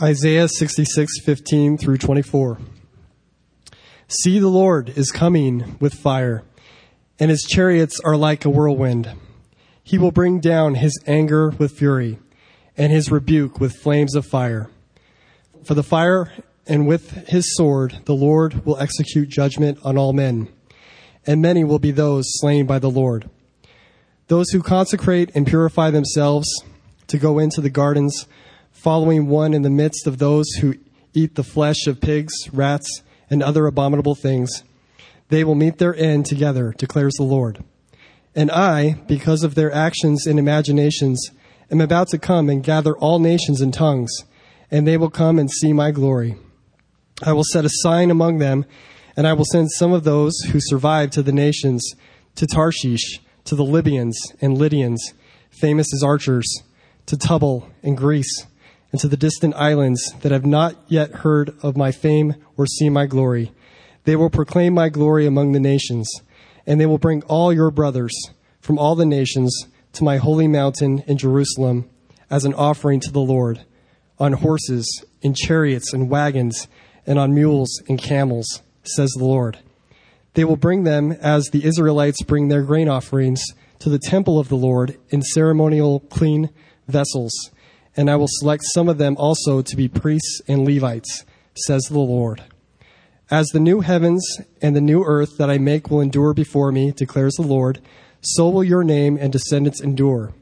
Isaiah 66:15 through 24. See the Lord is coming with fire, and his chariots are like a whirlwind. He will bring down his anger with fury, and his rebuke with flames of fire. For the fire and with his sword the Lord will execute judgment on all men, and many will be those slain by the Lord. Those who consecrate and purify themselves to go into the gardens following one in the midst of those who eat the flesh of pigs, rats, and other abominable things. They will meet their end together, declares the Lord. And I, because of their actions and imaginations, am about to come and gather all nations and tongues, and they will come and see my glory. I will set a sign among them, and I will send some of those who survive to the nations, to Tarshish, to the Libyans and Lydians, famous as archers, to Tubal and Greece and to the distant islands that have not yet heard of my fame or seen my glory. They will proclaim my glory among the nations, and they will bring all your brothers from all the nations to my holy mountain in Jerusalem as an offering to the Lord, on horses, in chariots and wagons, and on mules and camels, says the Lord. They will bring them as the Israelites bring their grain offerings to the temple of the Lord in ceremonial clean vessels and I will select some of them also to be priests and Levites, says the Lord. As the new heavens and the new earth that I make will endure before me, declares the Lord, so will your name and descendants endure.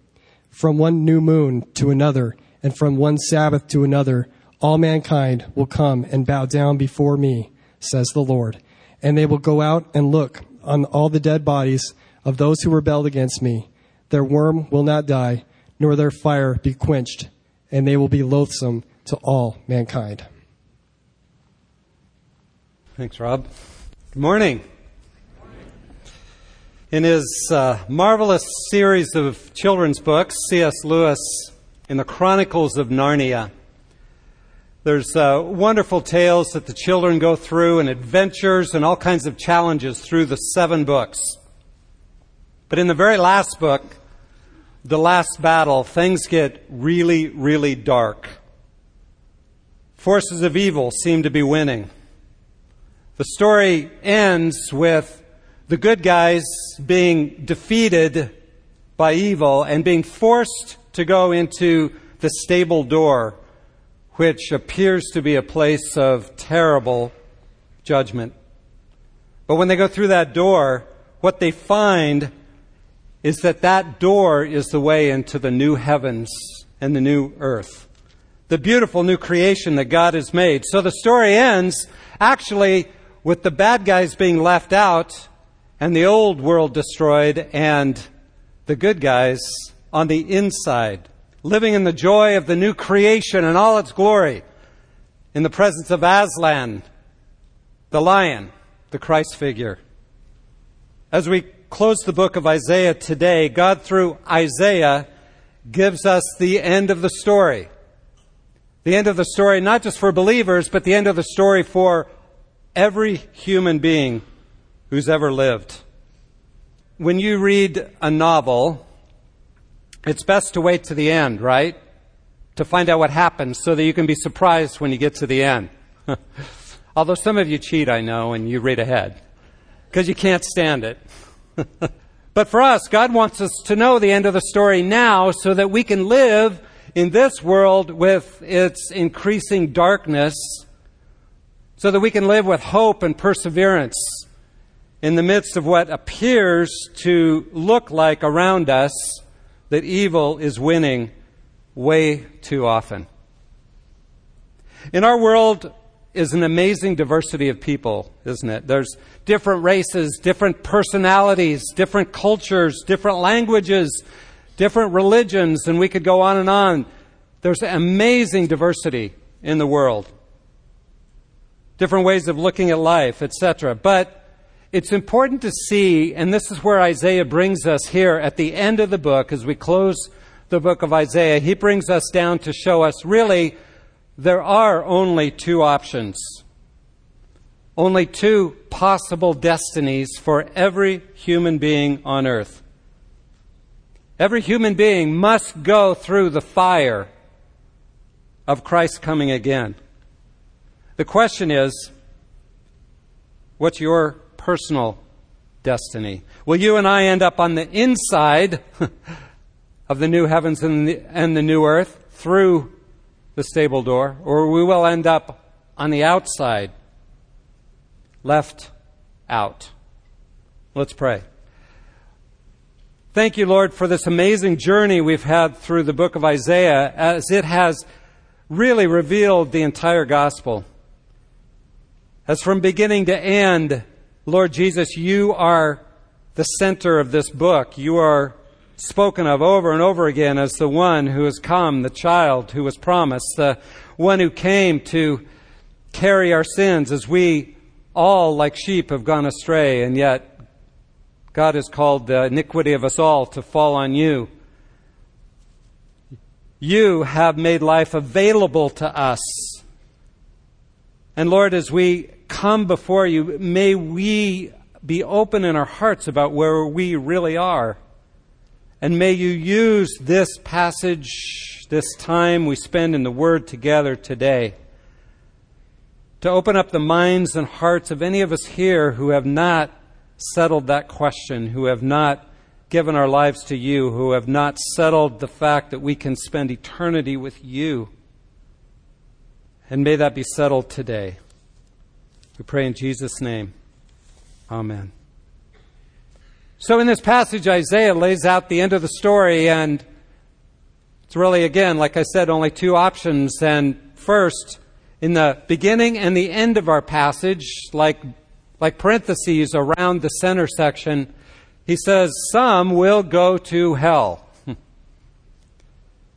From one new moon to another, and from one Sabbath to another, all mankind will come and bow down before me, says the Lord. And they will go out and look on all the dead bodies of those who rebelled against me. Their worm will not die, nor their fire be quenched and they will be loathsome to all mankind. Thanks, Rob. Good morning. In his uh, marvelous series of children's books, C.S. Lewis, in the Chronicles of Narnia, there's uh, wonderful tales that the children go through and adventures and all kinds of challenges through the seven books. But in the very last book, the last battle, things get really, really dark. Forces of evil seem to be winning. The story ends with the good guys being defeated by evil and being forced to go into the stable door, which appears to be a place of terrible judgment. But when they go through that door, what they find is that that door is the way into the new heavens and the new earth. The beautiful new creation that God has made. So the story ends actually with the bad guys being left out and the old world destroyed and the good guys on the inside, living in the joy of the new creation and all its glory in the presence of Aslan, the lion, the Christ figure. As we close the book of Isaiah today, God, through Isaiah, gives us the end of the story. The end of the story, not just for believers, but the end of the story for every human being who's ever lived. When you read a novel, it's best to wait to the end, right? To find out what happens so that you can be surprised when you get to the end. Although some of you cheat, I know, and you read ahead because you can't stand it. but for us, God wants us to know the end of the story now so that we can live in this world with its increasing darkness, so that we can live with hope and perseverance in the midst of what appears to look like around us that evil is winning way too often. In our world, is an amazing diversity of people, isn't it? There's different races, different personalities, different cultures, different languages, different religions, and we could go on and on. There's amazing diversity in the world. Different ways of looking at life, etc. But it's important to see, and this is where Isaiah brings us here at the end of the book, as we close the book of Isaiah, he brings us down to show us really there are only two options, only two possible destinies for every human being on earth. Every human being must go through the fire of Christ coming again. The question is what's your personal destiny? Will you and I end up on the inside of the new heavens and the, and the new earth through the stable door, or we will end up on the outside, left out? Let's pray. Thank you, Lord, for this amazing journey we've had through the book of Isaiah as it has really revealed the entire gospel. As from beginning to end, Lord Jesus, you are the center of this book. You are spoken of over and over again as the one who has come, the child who was promised, the one who came to carry our sins as we all, like sheep, have gone astray, and yet God has called the iniquity of us all to fall on you. You have made life available to us. And Lord, as we come before you, may we be open in our hearts about where we really are. And may you use this passage, this time we spend in the Word together today, to open up the minds and hearts of any of us here who have not settled that question, who have not given our lives to you, who have not settled the fact that we can spend eternity with you. And may that be settled today. We pray in Jesus' name. Amen. So, in this passage, Isaiah lays out the end of the story, and it's really, again, like I said, only two options. And first, in the beginning and the end of our passage, like, like parentheses around the center section, he says, Some will go to hell.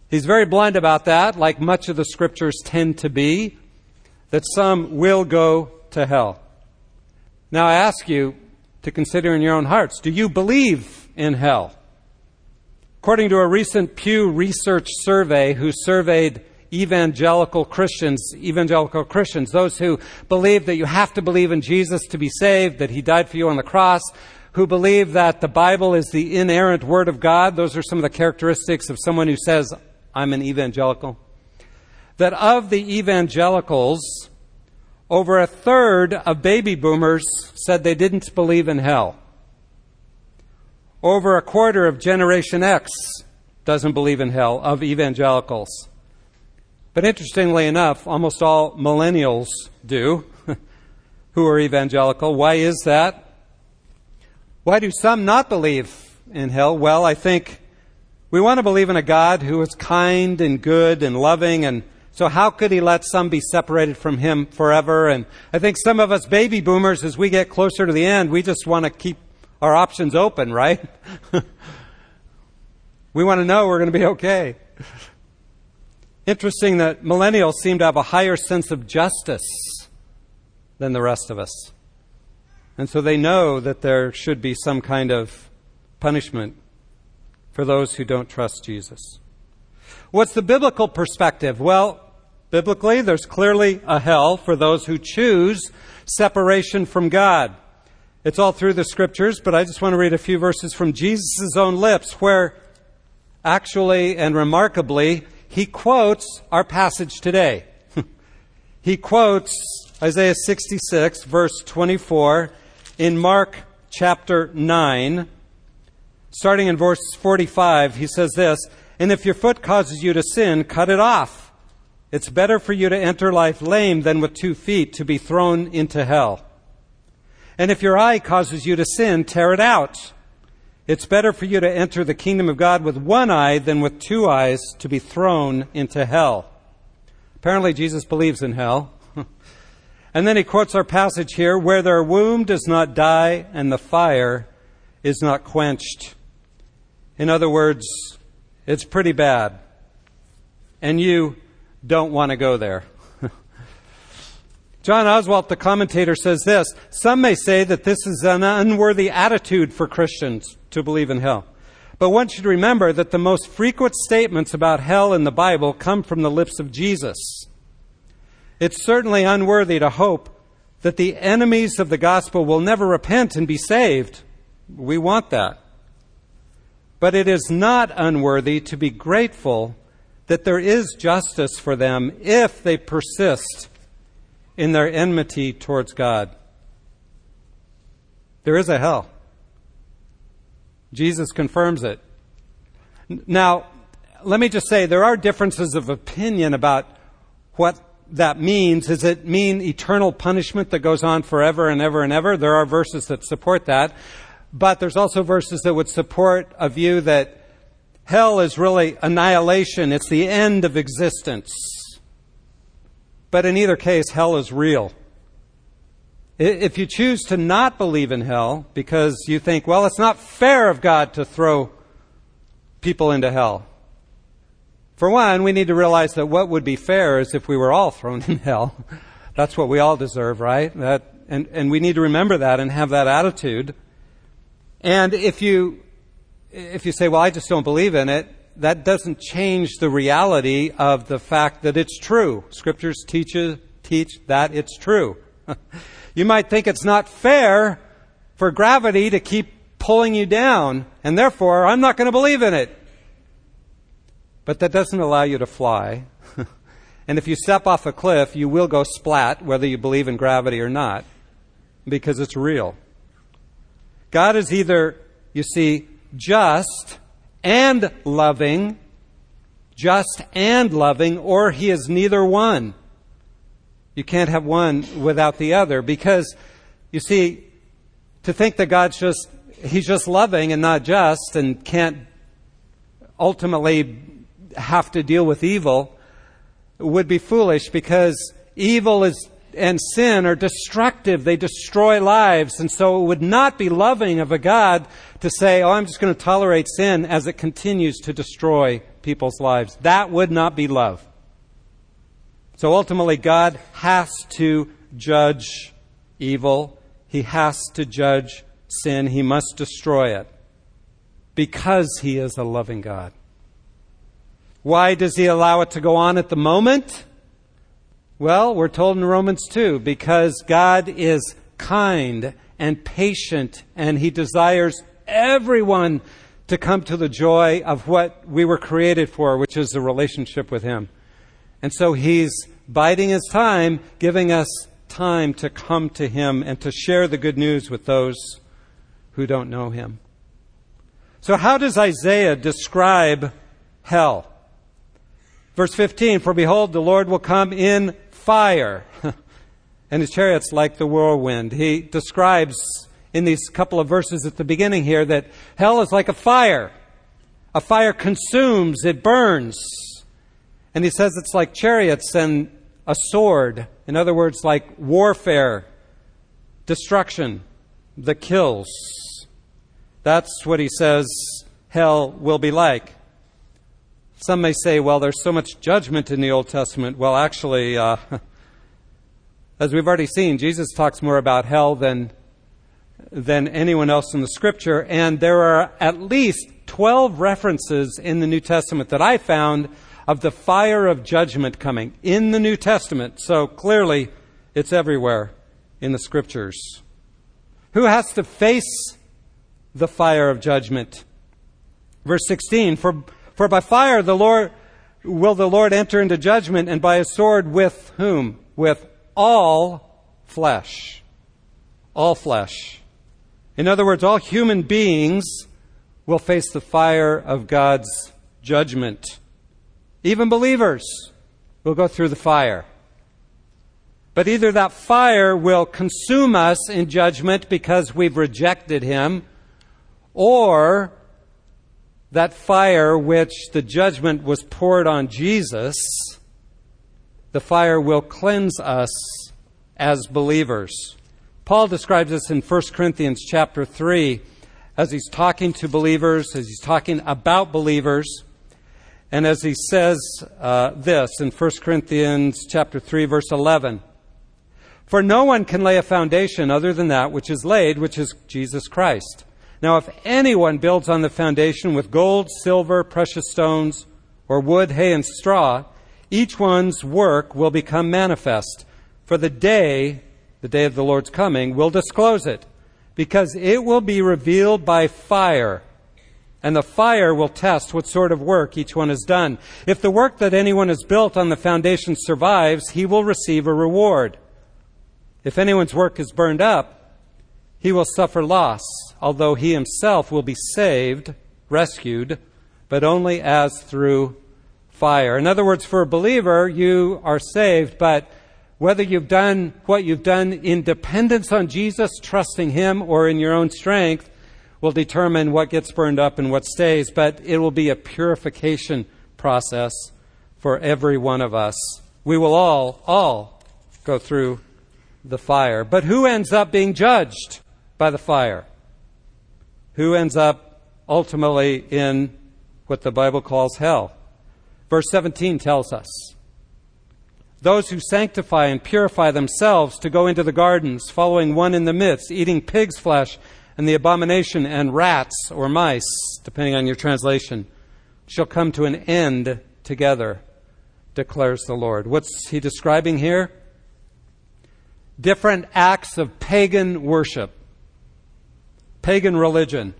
He's very blunt about that, like much of the scriptures tend to be, that some will go to hell. Now I ask you to consider in your own hearts do you believe in hell? According to a recent Pew Research survey, who surveyed evangelical Christians, evangelical Christians, those who believe that you have to believe in Jesus to be saved, that he died for you on the cross, who believe that the Bible is the inerrant Word of God. Those are some of the characteristics of someone who says, I'm an evangelical. That of the evangelicals, over a third of baby boomers said they didn't believe in hell. Over a quarter of Generation X doesn't believe in hell of evangelicals. But interestingly enough, almost all millennials do who are evangelical. Why is that? Why do some not believe in hell? Well, I think we want to believe in a God who is kind and good and loving and so how could he let some be separated from him forever? And I think some of us baby boomers, as we get closer to the end, we just want to keep our options open, right? we want to know we're going to be okay. Interesting that millennials seem to have a higher sense of justice than the rest of us. And so they know that there should be some kind of punishment for those who don't trust Jesus. What's the biblical perspective? Well, biblically, there's clearly a hell for those who choose separation from God. It's all through the scriptures, but I just want to read a few verses from Jesus' own lips where actually and remarkably he quotes our passage today. he quotes Isaiah 66, verse 24, in Mark chapter 9. Starting in verse 45, he says this and if your foot causes you to sin, cut it off. It's better for you to enter life lame than with two feet to be thrown into hell. And if your eye causes you to sin, tear it out. It's better for you to enter the kingdom of God with one eye than with two eyes to be thrown into hell. Apparently, Jesus believes in hell. and then he quotes our passage here where their womb does not die and the fire is not quenched. In other words, it's pretty bad. And you don't want to go there. John Oswalt, the commentator, says this Some may say that this is an unworthy attitude for Christians to believe in hell. But one should remember that the most frequent statements about hell in the Bible come from the lips of Jesus. It's certainly unworthy to hope that the enemies of the gospel will never repent and be saved. We want that. But it is not unworthy to be grateful that there is justice for them if they persist in their enmity towards God. There is a hell. Jesus confirms it. Now, let me just say there are differences of opinion about what that means. Does it mean eternal punishment that goes on forever and ever and ever? There are verses that support that. But there's also verses that would support a view that hell is really annihilation. It's the end of existence. But in either case, hell is real. If you choose to not believe in hell because you think, well, it's not fair of God to throw people into hell. For one, we need to realize that what would be fair is if we were all thrown in hell. That's what we all deserve, right? That, and, and we need to remember that and have that attitude. And if you, if you say, well, I just don't believe in it, that doesn't change the reality of the fact that it's true. Scriptures teach, teach that it's true. you might think it's not fair for gravity to keep pulling you down, and therefore I'm not going to believe in it. But that doesn't allow you to fly. and if you step off a cliff, you will go splat, whether you believe in gravity or not, because it's real. God is either, you see, just and loving, just and loving, or he is neither one. You can't have one without the other because, you see, to think that God's just, he's just loving and not just and can't ultimately have to deal with evil would be foolish because evil is and sin are destructive. They destroy lives. And so it would not be loving of a God to say, oh, I'm just going to tolerate sin as it continues to destroy people's lives. That would not be love. So ultimately, God has to judge evil. He has to judge sin. He must destroy it because He is a loving God. Why does He allow it to go on at the moment? Well, we're told in Romans 2 because God is kind and patient and He desires everyone to come to the joy of what we were created for, which is a relationship with Him. And so He's biding His time, giving us time to come to Him and to share the good news with those who don't know Him. So, how does Isaiah describe hell? Verse 15 For behold, the Lord will come in fire, and his chariots like the whirlwind. He describes in these couple of verses at the beginning here that hell is like a fire. A fire consumes, it burns. And he says it's like chariots and a sword. In other words, like warfare, destruction that kills. That's what he says hell will be like. Some may say, well, there's so much judgment in the Old Testament. Well, actually, uh, as we've already seen, Jesus talks more about hell than, than anyone else in the Scripture. And there are at least 12 references in the New Testament that I found of the fire of judgment coming in the New Testament. So clearly, it's everywhere in the Scriptures. Who has to face the fire of judgment? Verse 16, for for by fire the Lord will the Lord enter into judgment, and by a sword with whom? With all flesh. All flesh. In other words, all human beings will face the fire of God's judgment. Even believers will go through the fire. But either that fire will consume us in judgment because we've rejected Him, or that fire which the judgment was poured on Jesus, the fire will cleanse us as believers. Paul describes this in 1 Corinthians chapter 3 as he's talking to believers, as he's talking about believers, and as he says uh, this in 1 Corinthians chapter 3 verse 11. For no one can lay a foundation other than that which is laid, which is Jesus Christ. Now, if anyone builds on the foundation with gold, silver, precious stones, or wood, hay, and straw, each one's work will become manifest. For the day, the day of the Lord's coming, will disclose it, because it will be revealed by fire. and the fire will test what sort of work each one has done. If the work that anyone has built on the foundation survives, he will receive a reward. If anyone's work is burned up, he will suffer loss, although he himself will be saved, rescued, but only as through fire. In other words, for a believer, you are saved, but whether you've done what you've done in dependence on Jesus, trusting Him, or in your own strength, will determine what gets burned up and what stays, but it will be a purification process for every one of us. We will all, all go through the fire. But who ends up being judged by the fire? Who ends up ultimately in what the Bible calls hell? Verse 17 tells us those who sanctify and purify themselves to go into the gardens, following one in the midst, eating pig's flesh and the abomination and rats or mice, depending on your translation, shall come to an end together, declares the Lord. What's he describing here? Different acts of pagan worship, pagan religion.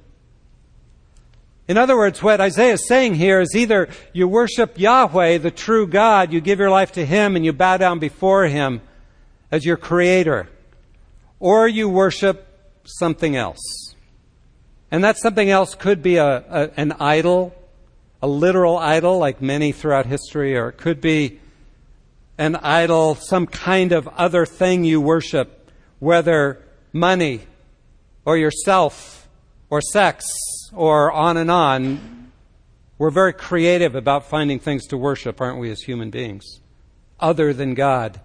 In other words, what Isaiah is saying here is either you worship Yahweh, the true God, you give your life to Him and you bow down before Him as your creator, or you worship something else. And that something else could be a, a, an idol, a literal idol, like many throughout history, or it could be an idol, some kind of other thing you worship, whether money or yourself or sex or on and on. We're very creative about finding things to worship, aren't we, as human beings, other than God.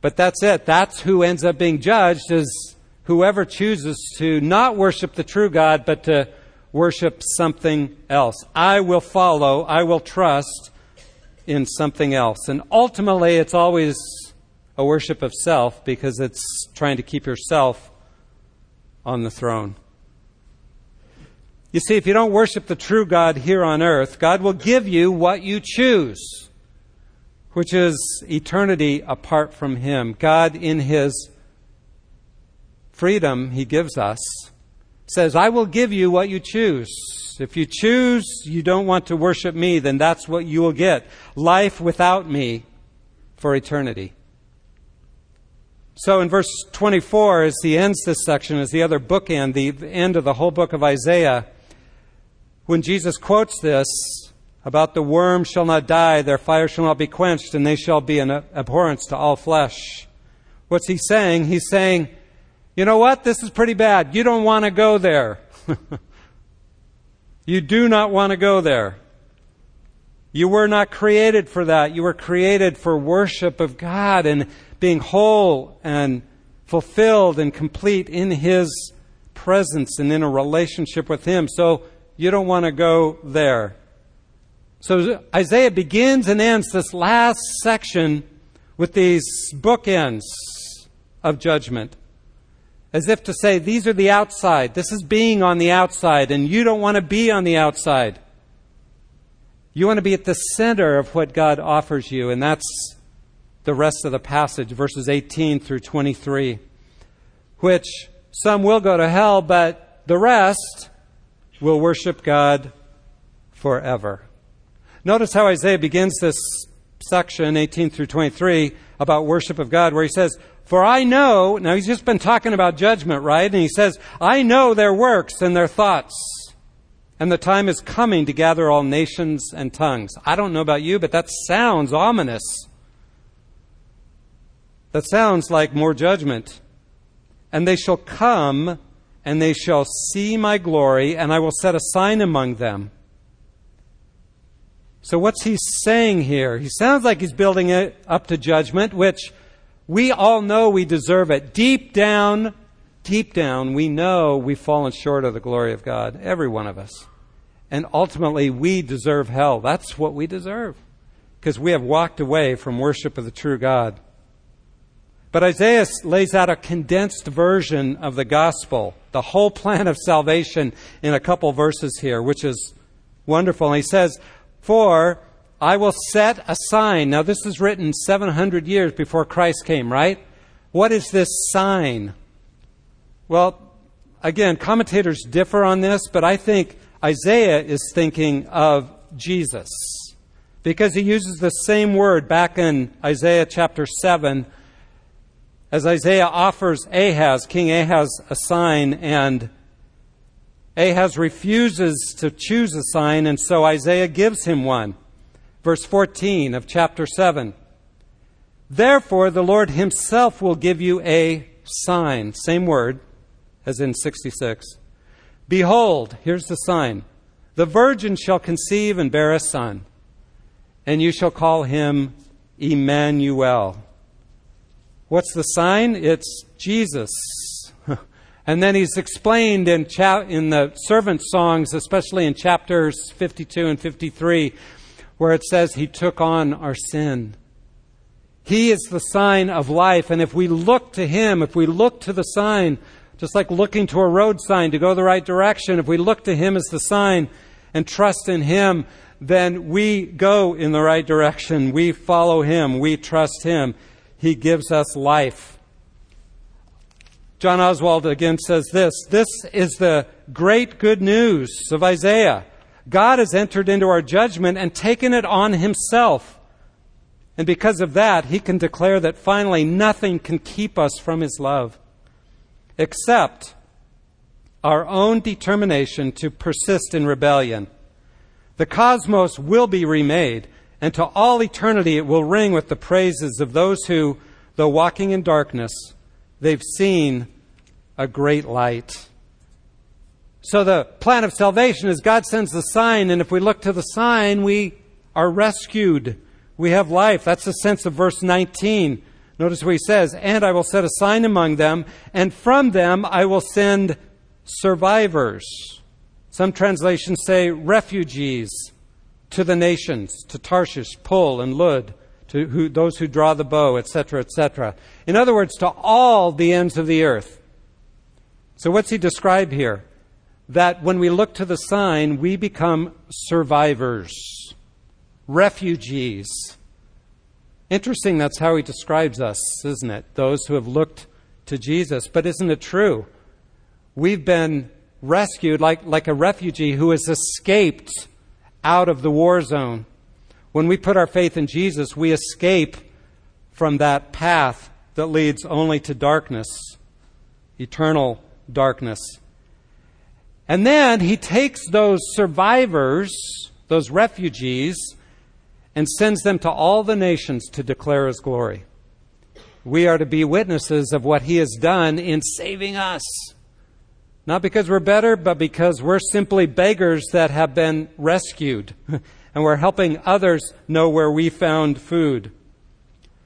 But that's it. That's who ends up being judged is whoever chooses to not worship the true God, but to worship something else. I will follow, I will trust in something else. And ultimately, it's always a worship of self because it's trying to keep yourself on the throne. You see, if you don't worship the true God here on earth, God will give you what you choose, which is eternity apart from Him. God, in His freedom he gives us, says, I will give you what you choose. If you choose you don't want to worship me, then that's what you will get. Life without me for eternity. So in verse 24, as he ends this section, as the other bookend, the end of the whole book of Isaiah, when Jesus quotes this about the worm shall not die, their fire shall not be quenched, and they shall be an abhorrence to all flesh. What's he saying? He's saying, you know what? This is pretty bad. You don't want to go there. you do not want to go there. You were not created for that. You were created for worship of God and being whole and fulfilled and complete in His presence and in a relationship with Him. So you don't want to go there. So Isaiah begins and ends this last section with these bookends of judgment as if to say, these are the outside. This is being on the outside, and you don't want to be on the outside. You want to be at the center of what God offers you, and that's the rest of the passage, verses 18 through 23, which some will go to hell, but the rest will worship God forever. Notice how Isaiah begins this section, 18 through 23, about worship of God, where he says, for I know, now he's just been talking about judgment, right? And he says, I know their works and their thoughts. And the time is coming to gather all nations and tongues. I don't know about you, but that sounds ominous. That sounds like more judgment. And they shall come and they shall see my glory, and I will set a sign among them. So, what's he saying here? He sounds like he's building it up to judgment, which we all know we deserve it. Deep down, deep down, we know we've fallen short of the glory of God, every one of us. And ultimately, we deserve hell. That's what we deserve. Because we have walked away from worship of the true God. But Isaiah lays out a condensed version of the gospel, the whole plan of salvation, in a couple verses here, which is wonderful. And he says, For I will set a sign. Now, this is written 700 years before Christ came, right? What is this sign? Well, again, commentators differ on this, but I think Isaiah is thinking of Jesus because he uses the same word back in Isaiah chapter 7 as Isaiah offers Ahaz, King Ahaz, a sign, and Ahaz refuses to choose a sign, and so Isaiah gives him one. Verse 14 of chapter 7. Therefore, the Lord himself will give you a sign. Same word as in 66. Behold, here's the sign. The virgin shall conceive and bear a son, and you shall call him Emmanuel. What's the sign? It's Jesus. and then he's explained in, cha- in the servant songs, especially in chapters 52 and 53, where it says he took on our sin. He is the sign of life. And if we look to Him, if we look to the sign, just like looking to a road sign to go the right direction, if we look to Him as the sign and trust in Him, then we go in the right direction. We follow Him. We trust Him. He gives us life. John Oswalt again says this This is the great good news of Isaiah. God has entered into our judgment and taken it on Himself. And because of that, he can declare that finally nothing can keep us from his love except our own determination to persist in rebellion. The cosmos will be remade, and to all eternity it will ring with the praises of those who, though walking in darkness, they've seen a great light. So the plan of salvation is God sends the sign, and if we look to the sign, we are rescued we have life. That's the sense of verse 19. Notice what he says, and I will set a sign among them, and from them I will send survivors. Some translations say refugees to the nations, to Tarshish, Pul, and Lud, to who, those who draw the bow, etc., etc. In other words, to all the ends of the earth. So what's he describe here? That when we look to the sign, we become survivors refugees. Interesting, that's how he describes us, isn't it? Those who have looked to Jesus. But isn't it true? We've been rescued like, like a refugee who has escaped out of the war zone. When we put our faith in Jesus, we escape from that path that leads only to darkness, eternal darkness. And then he takes those survivors, those refugees, and sends them to all the nations to declare his glory. We are to be witnesses of what he has done in saving us. Not because we're better, but because we're simply beggars that have been rescued. and we're helping others know where we found food.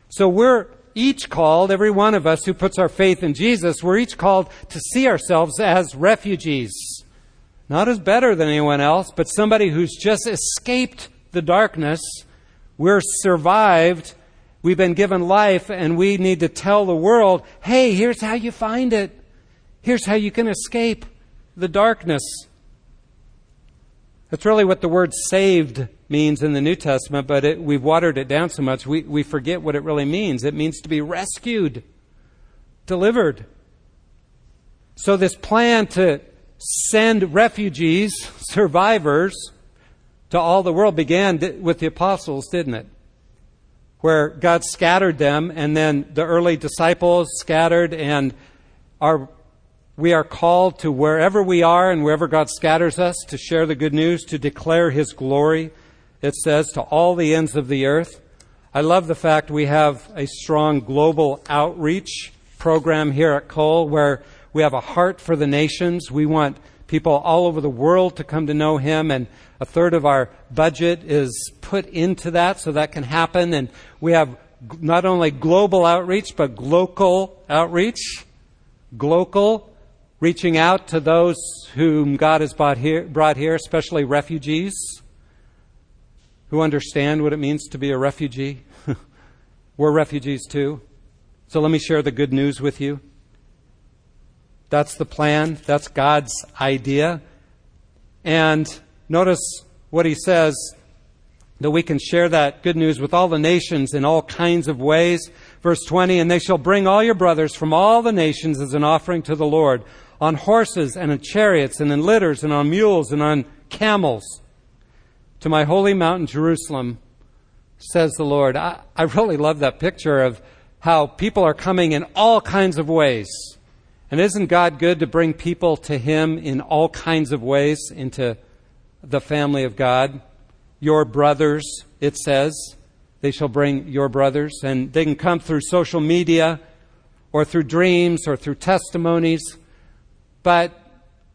So we're each called, every one of us who puts our faith in Jesus, we're each called to see ourselves as refugees. Not as better than anyone else, but somebody who's just escaped the darkness we're survived. We've been given life and we need to tell the world, hey, here's how you find it. Here's how you can escape the darkness. That's really what the word saved means in the New Testament, but it, we've watered it down so much we, we forget what it really means. It means to be rescued, delivered. So, this plan to send refugees, survivors, to all the world began with the apostles, didn't it? Where God scattered them, and then the early disciples scattered, and our, we are called to wherever we are and wherever God scatters us to share the good news, to declare His glory, it says, to all the ends of the earth. I love the fact we have a strong global outreach program here at Cole where we have a heart for the nations. We want people all over the world to come to know Him, and a third of our budget is put into that so that can happen. And we have not only global outreach, but local outreach. Global, reaching out to those whom God has brought here, brought here, especially refugees who understand what it means to be a refugee. We're refugees too. So let me share the good news with you. That's the plan. That's God's idea. And Notice what he says that we can share that good news with all the nations in all kinds of ways. Verse 20, and they shall bring all your brothers from all the nations as an offering to the Lord on horses and in chariots and in litters and on mules and on camels to my holy mountain, Jerusalem, says the Lord. I, I really love that picture of how people are coming in all kinds of ways. And isn't God good to bring people to Him in all kinds of ways into the family of God? Your brothers, it says. They shall bring your brothers. And they can come through social media or through dreams or through testimonies. But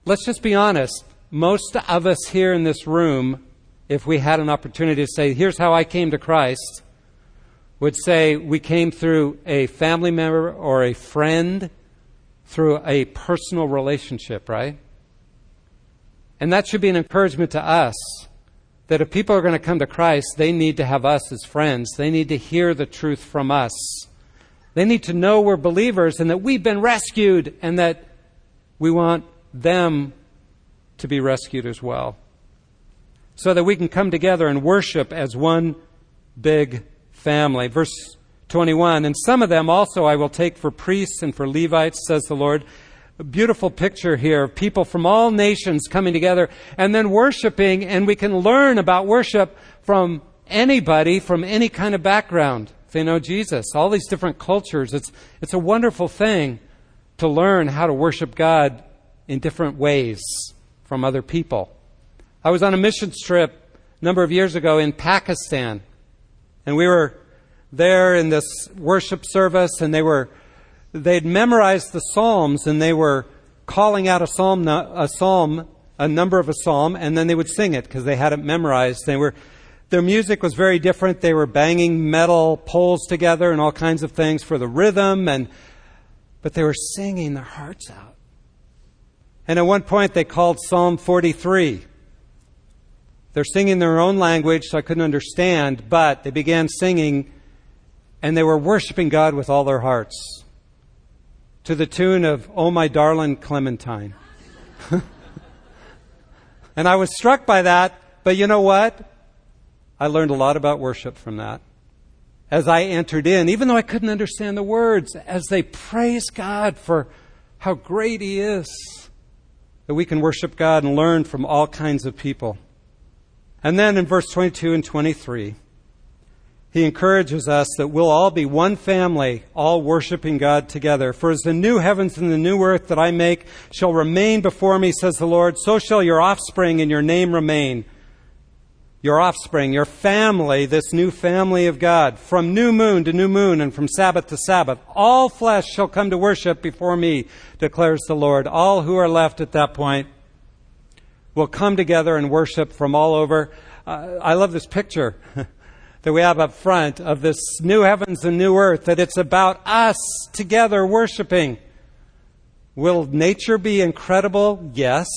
let's just be honest. Most of us here in this room, if we had an opportunity to say, here's how I came to Christ, would say we came through a family member or a friend, through a personal relationship, right? And that should be an encouragement to us that if people are going to come to Christ, they need to have us as friends. They need to hear the truth from us. They need to know we're believers and that we've been rescued and that we want them to be rescued as well. So that we can come together and worship as one big family. Verse 21 And some of them also I will take for priests and for Levites, says the Lord a beautiful picture here of people from all nations coming together and then worshiping, and we can learn about worship from anybody from any kind of background. If they know Jesus, all these different cultures, it's, it's a wonderful thing to learn how to worship God in different ways from other people. I was on a missions trip a number of years ago in Pakistan, and we were there in this worship service, and they were they'd memorized the Psalms and they were calling out a psalm, a psalm, a number of a psalm, and then they would sing it because they had it memorized. They were, their music was very different. They were banging metal poles together and all kinds of things for the rhythm, and but they were singing their hearts out. And at one point, they called Psalm 43. They're singing their own language, so I couldn't understand, but they began singing, and they were worshiping God with all their hearts to the tune of Oh My Darling Clementine. and I was struck by that, but you know what? I learned a lot about worship from that. As I entered in, even though I couldn't understand the words, as they praise God for how great He is, that we can worship God and learn from all kinds of people. And then in verse 22 and 23, he encourages us that we'll all be one family, all worshiping God together. For as the new heavens and the new earth that I make shall remain before me, says the Lord, so shall your offspring and your name remain. Your offspring, your family, this new family of God, from new moon to new moon and from Sabbath to Sabbath, all flesh shall come to worship before me, declares the Lord. All who are left at that point will come together and worship from all over. Uh, I love this picture. that we have up front of this new heavens and new earth, that it's about us together worshiping. Will nature be incredible? Yes.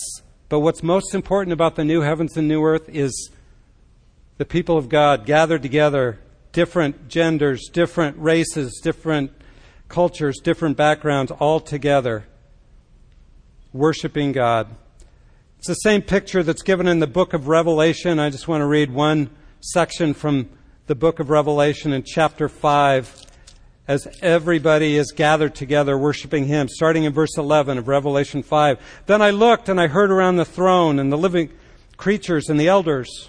But what's most important about the new heavens and new earth is the people of God gathered together, different genders, different races, different cultures, different backgrounds, all together, worshiping God. It's the same picture that's given in the book of Revelation. I just want to read one section from the book of Revelation in chapter 5 as everybody is gathered together worshiping Him, starting in verse 11 of Revelation 5. Then I looked and I heard around the throne and the living creatures and the elders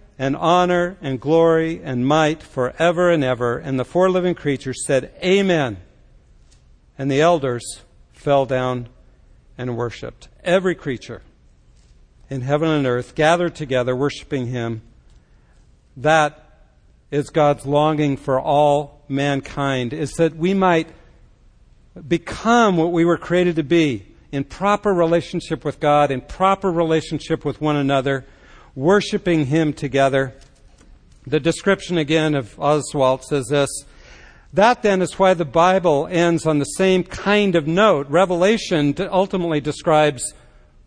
and honor and glory and might forever and ever. And the four living creatures said, Amen. And the elders fell down and worshipped. Every creature in heaven and earth gathered together, worshiping him. That is God's longing for all mankind is that we might become what we were created to be in proper relationship with God, in proper relationship with one another, worshiping Him together. The description again of Oswalt says this That then is why the Bible ends on the same kind of note. Revelation ultimately describes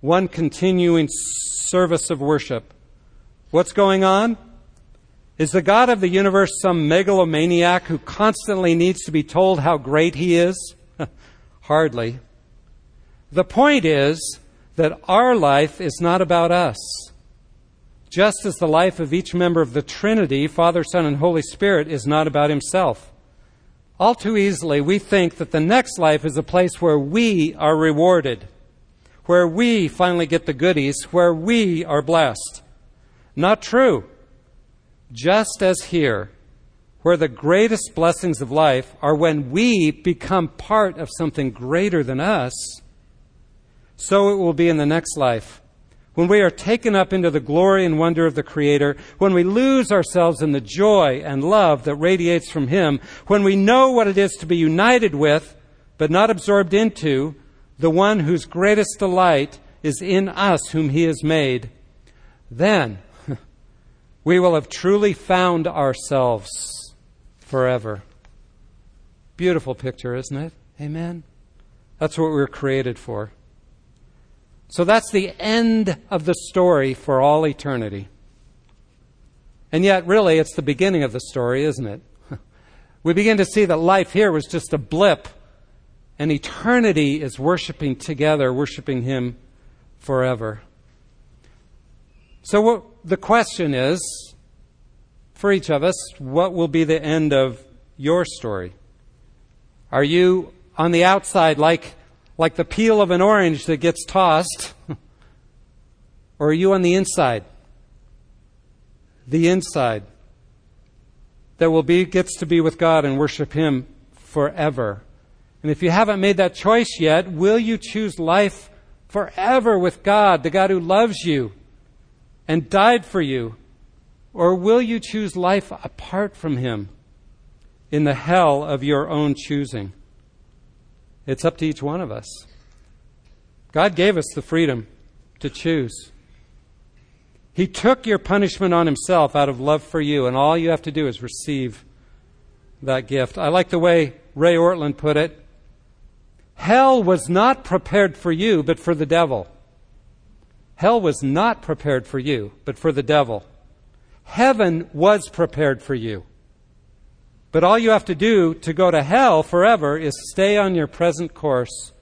one continuing service of worship. What's going on? Is the God of the universe some megalomaniac who constantly needs to be told how great he is? Hardly. The point is that our life is not about us. Just as the life of each member of the Trinity, Father, Son, and Holy Spirit, is not about himself. All too easily, we think that the next life is a place where we are rewarded, where we finally get the goodies, where we are blessed. Not true. Just as here, where the greatest blessings of life are when we become part of something greater than us, so it will be in the next life when we are taken up into the glory and wonder of the Creator, when we lose ourselves in the joy and love that radiates from Him, when we know what it is to be united with, but not absorbed into, the one whose greatest delight is in us whom He has made, then we will have truly found ourselves forever. Beautiful picture, isn't it? Amen? That's what we were created for. So that's the end of the story for all eternity. And yet, really, it's the beginning of the story, isn't it? We begin to see that life here was just a blip, and eternity is worshiping together, worshiping Him forever. So, what, the question is for each of us what will be the end of your story? Are you on the outside like like the peel of an orange that gets tossed? or are you on the inside? The inside that will be gets to be with God and worship him forever. And if you haven't made that choice yet, will you choose life forever with God, the God who loves you and died for you? Or will you choose life apart from him in the hell of your own choosing? It's up to each one of us. God gave us the freedom to choose. He took your punishment on himself out of love for you, and all you have to do is receive that gift. I like the way Ray Ortlund put it. Hell was not prepared for you, but for the devil. Hell was not prepared for you, but for the devil. Heaven was prepared for you. But all you have to do to go to hell forever is stay on your present course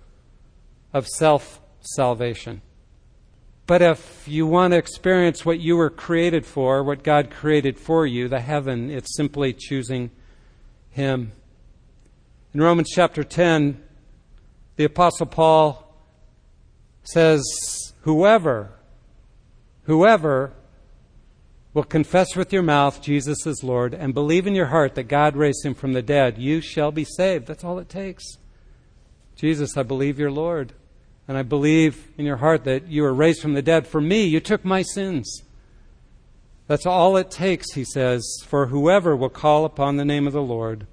of self salvation. But if you want to experience what you were created for, what God created for you, the heaven, it's simply choosing Him. In Romans chapter 10, the Apostle Paul says, Whoever, whoever will confess with your mouth Jesus is Lord and believe in your heart that God raised him from the dead, you shall be saved. That's all it takes. Jesus, I believe you're Lord. And I believe in your heart that you were raised from the dead. For me, you took my sins. That's all it takes, he says, for whoever will call upon the name of the Lord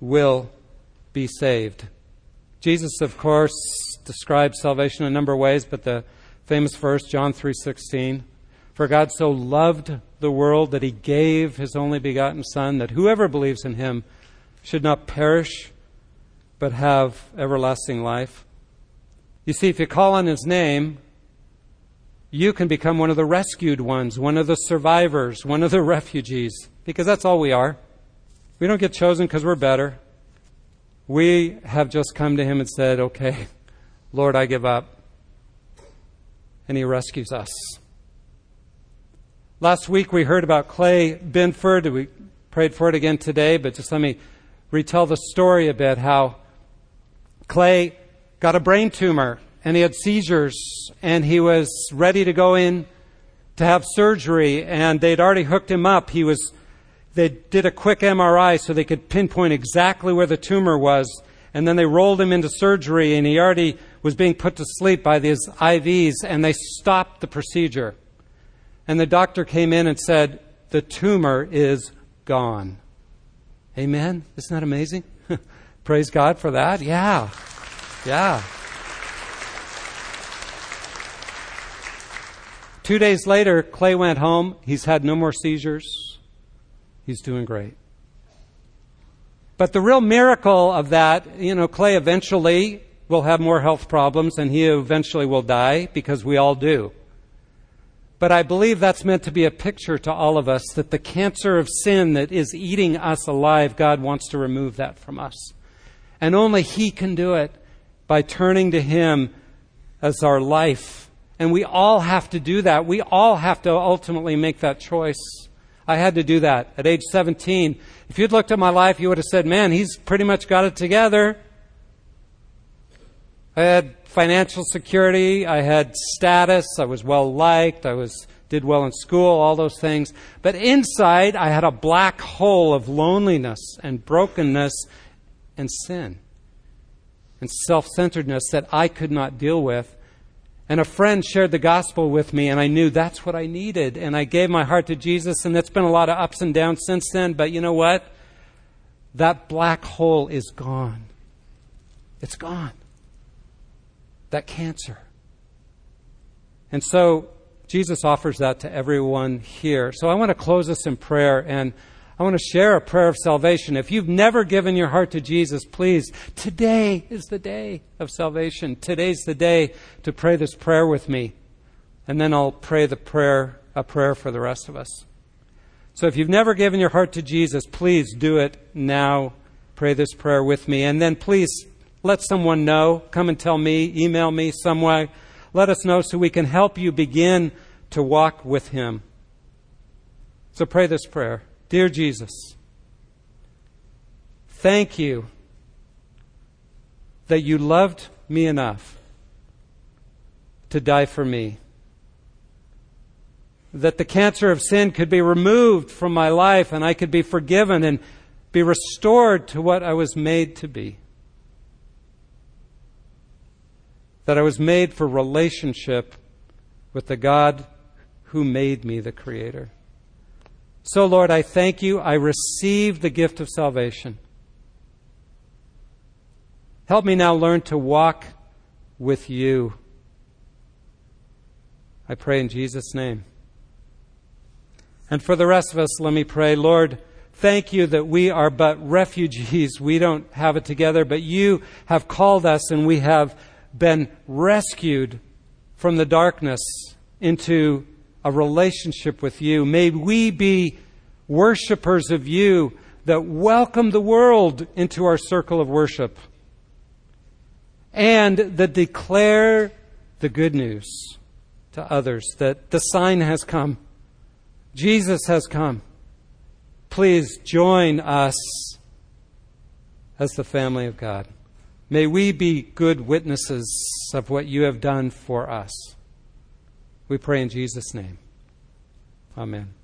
will be saved. Jesus, of course, describes salvation a number of ways, but the famous verse, John 3:16, for God so loved the world that he gave his only begotten Son, that whoever believes in him should not perish, but have everlasting life. You see, if you call on his name, you can become one of the rescued ones, one of the survivors, one of the refugees, because that's all we are. We don't get chosen because we're better. We have just come to him and said, Okay, Lord, I give up. And he rescues us. Last week we heard about Clay Binford. We prayed for it again today, but just let me retell the story a bit how Clay got a brain tumor and he had seizures and he was ready to go in to have surgery and they'd already hooked him up. He was they did a quick MRI so they could pinpoint exactly where the tumor was and then they rolled him into surgery and he already was being put to sleep by these IVs and they stopped the procedure. And the doctor came in and said, The tumor is gone. Amen? Isn't that amazing? Praise God for that. Yeah. Yeah. Two days later, Clay went home. He's had no more seizures. He's doing great. But the real miracle of that, you know, Clay eventually will have more health problems and he eventually will die because we all do. But I believe that's meant to be a picture to all of us that the cancer of sin that is eating us alive, God wants to remove that from us. And only He can do it by turning to Him as our life. And we all have to do that. We all have to ultimately make that choice. I had to do that at age 17. If you'd looked at my life, you would have said, man, he's pretty much got it together. I had financial security, I had status, I was well liked, I was did well in school, all those things. But inside, I had a black hole of loneliness and brokenness and sin and self centeredness that I could not deal with. And a friend shared the gospel with me, and I knew that's what I needed. And I gave my heart to Jesus, and it's been a lot of ups and downs since then. But you know what? That black hole is gone. It's gone. That cancer. And so Jesus offers that to everyone here. So I want to close this in prayer, and I want to share a prayer of salvation. If you've never given your heart to Jesus, please, today is the day of salvation. Today's the day to pray this prayer with me. And then I'll pray the prayer, a prayer for the rest of us. So if you've never given your heart to Jesus, please do it now. Pray this prayer with me. And then please let someone know. Come and tell me, email me some way. Let us know so we can help you begin to walk with Him. So pray this prayer. Dear Jesus, thank you that you loved me enough to die for me. That the cancer of sin could be removed from my life and I could be forgiven and be restored to what I was made to be. That I was made for relationship with the God who made me the Creator. So, Lord, I thank you. I receive the gift of salvation. Help me now learn to walk with you. I pray in Jesus' name. And for the rest of us, let me pray, Lord, thank you that we are but refugees. We don't have it together, but you have called us and we have been rescued from the darkness into a relationship with you. May we be worshipers of you that welcome the world into our circle of worship and that declare the good news to others that the sign has come. Jesus has come. Please join us as the family of God. May we be good witnesses of what you have done for us. We pray in Jesus' name. Amen.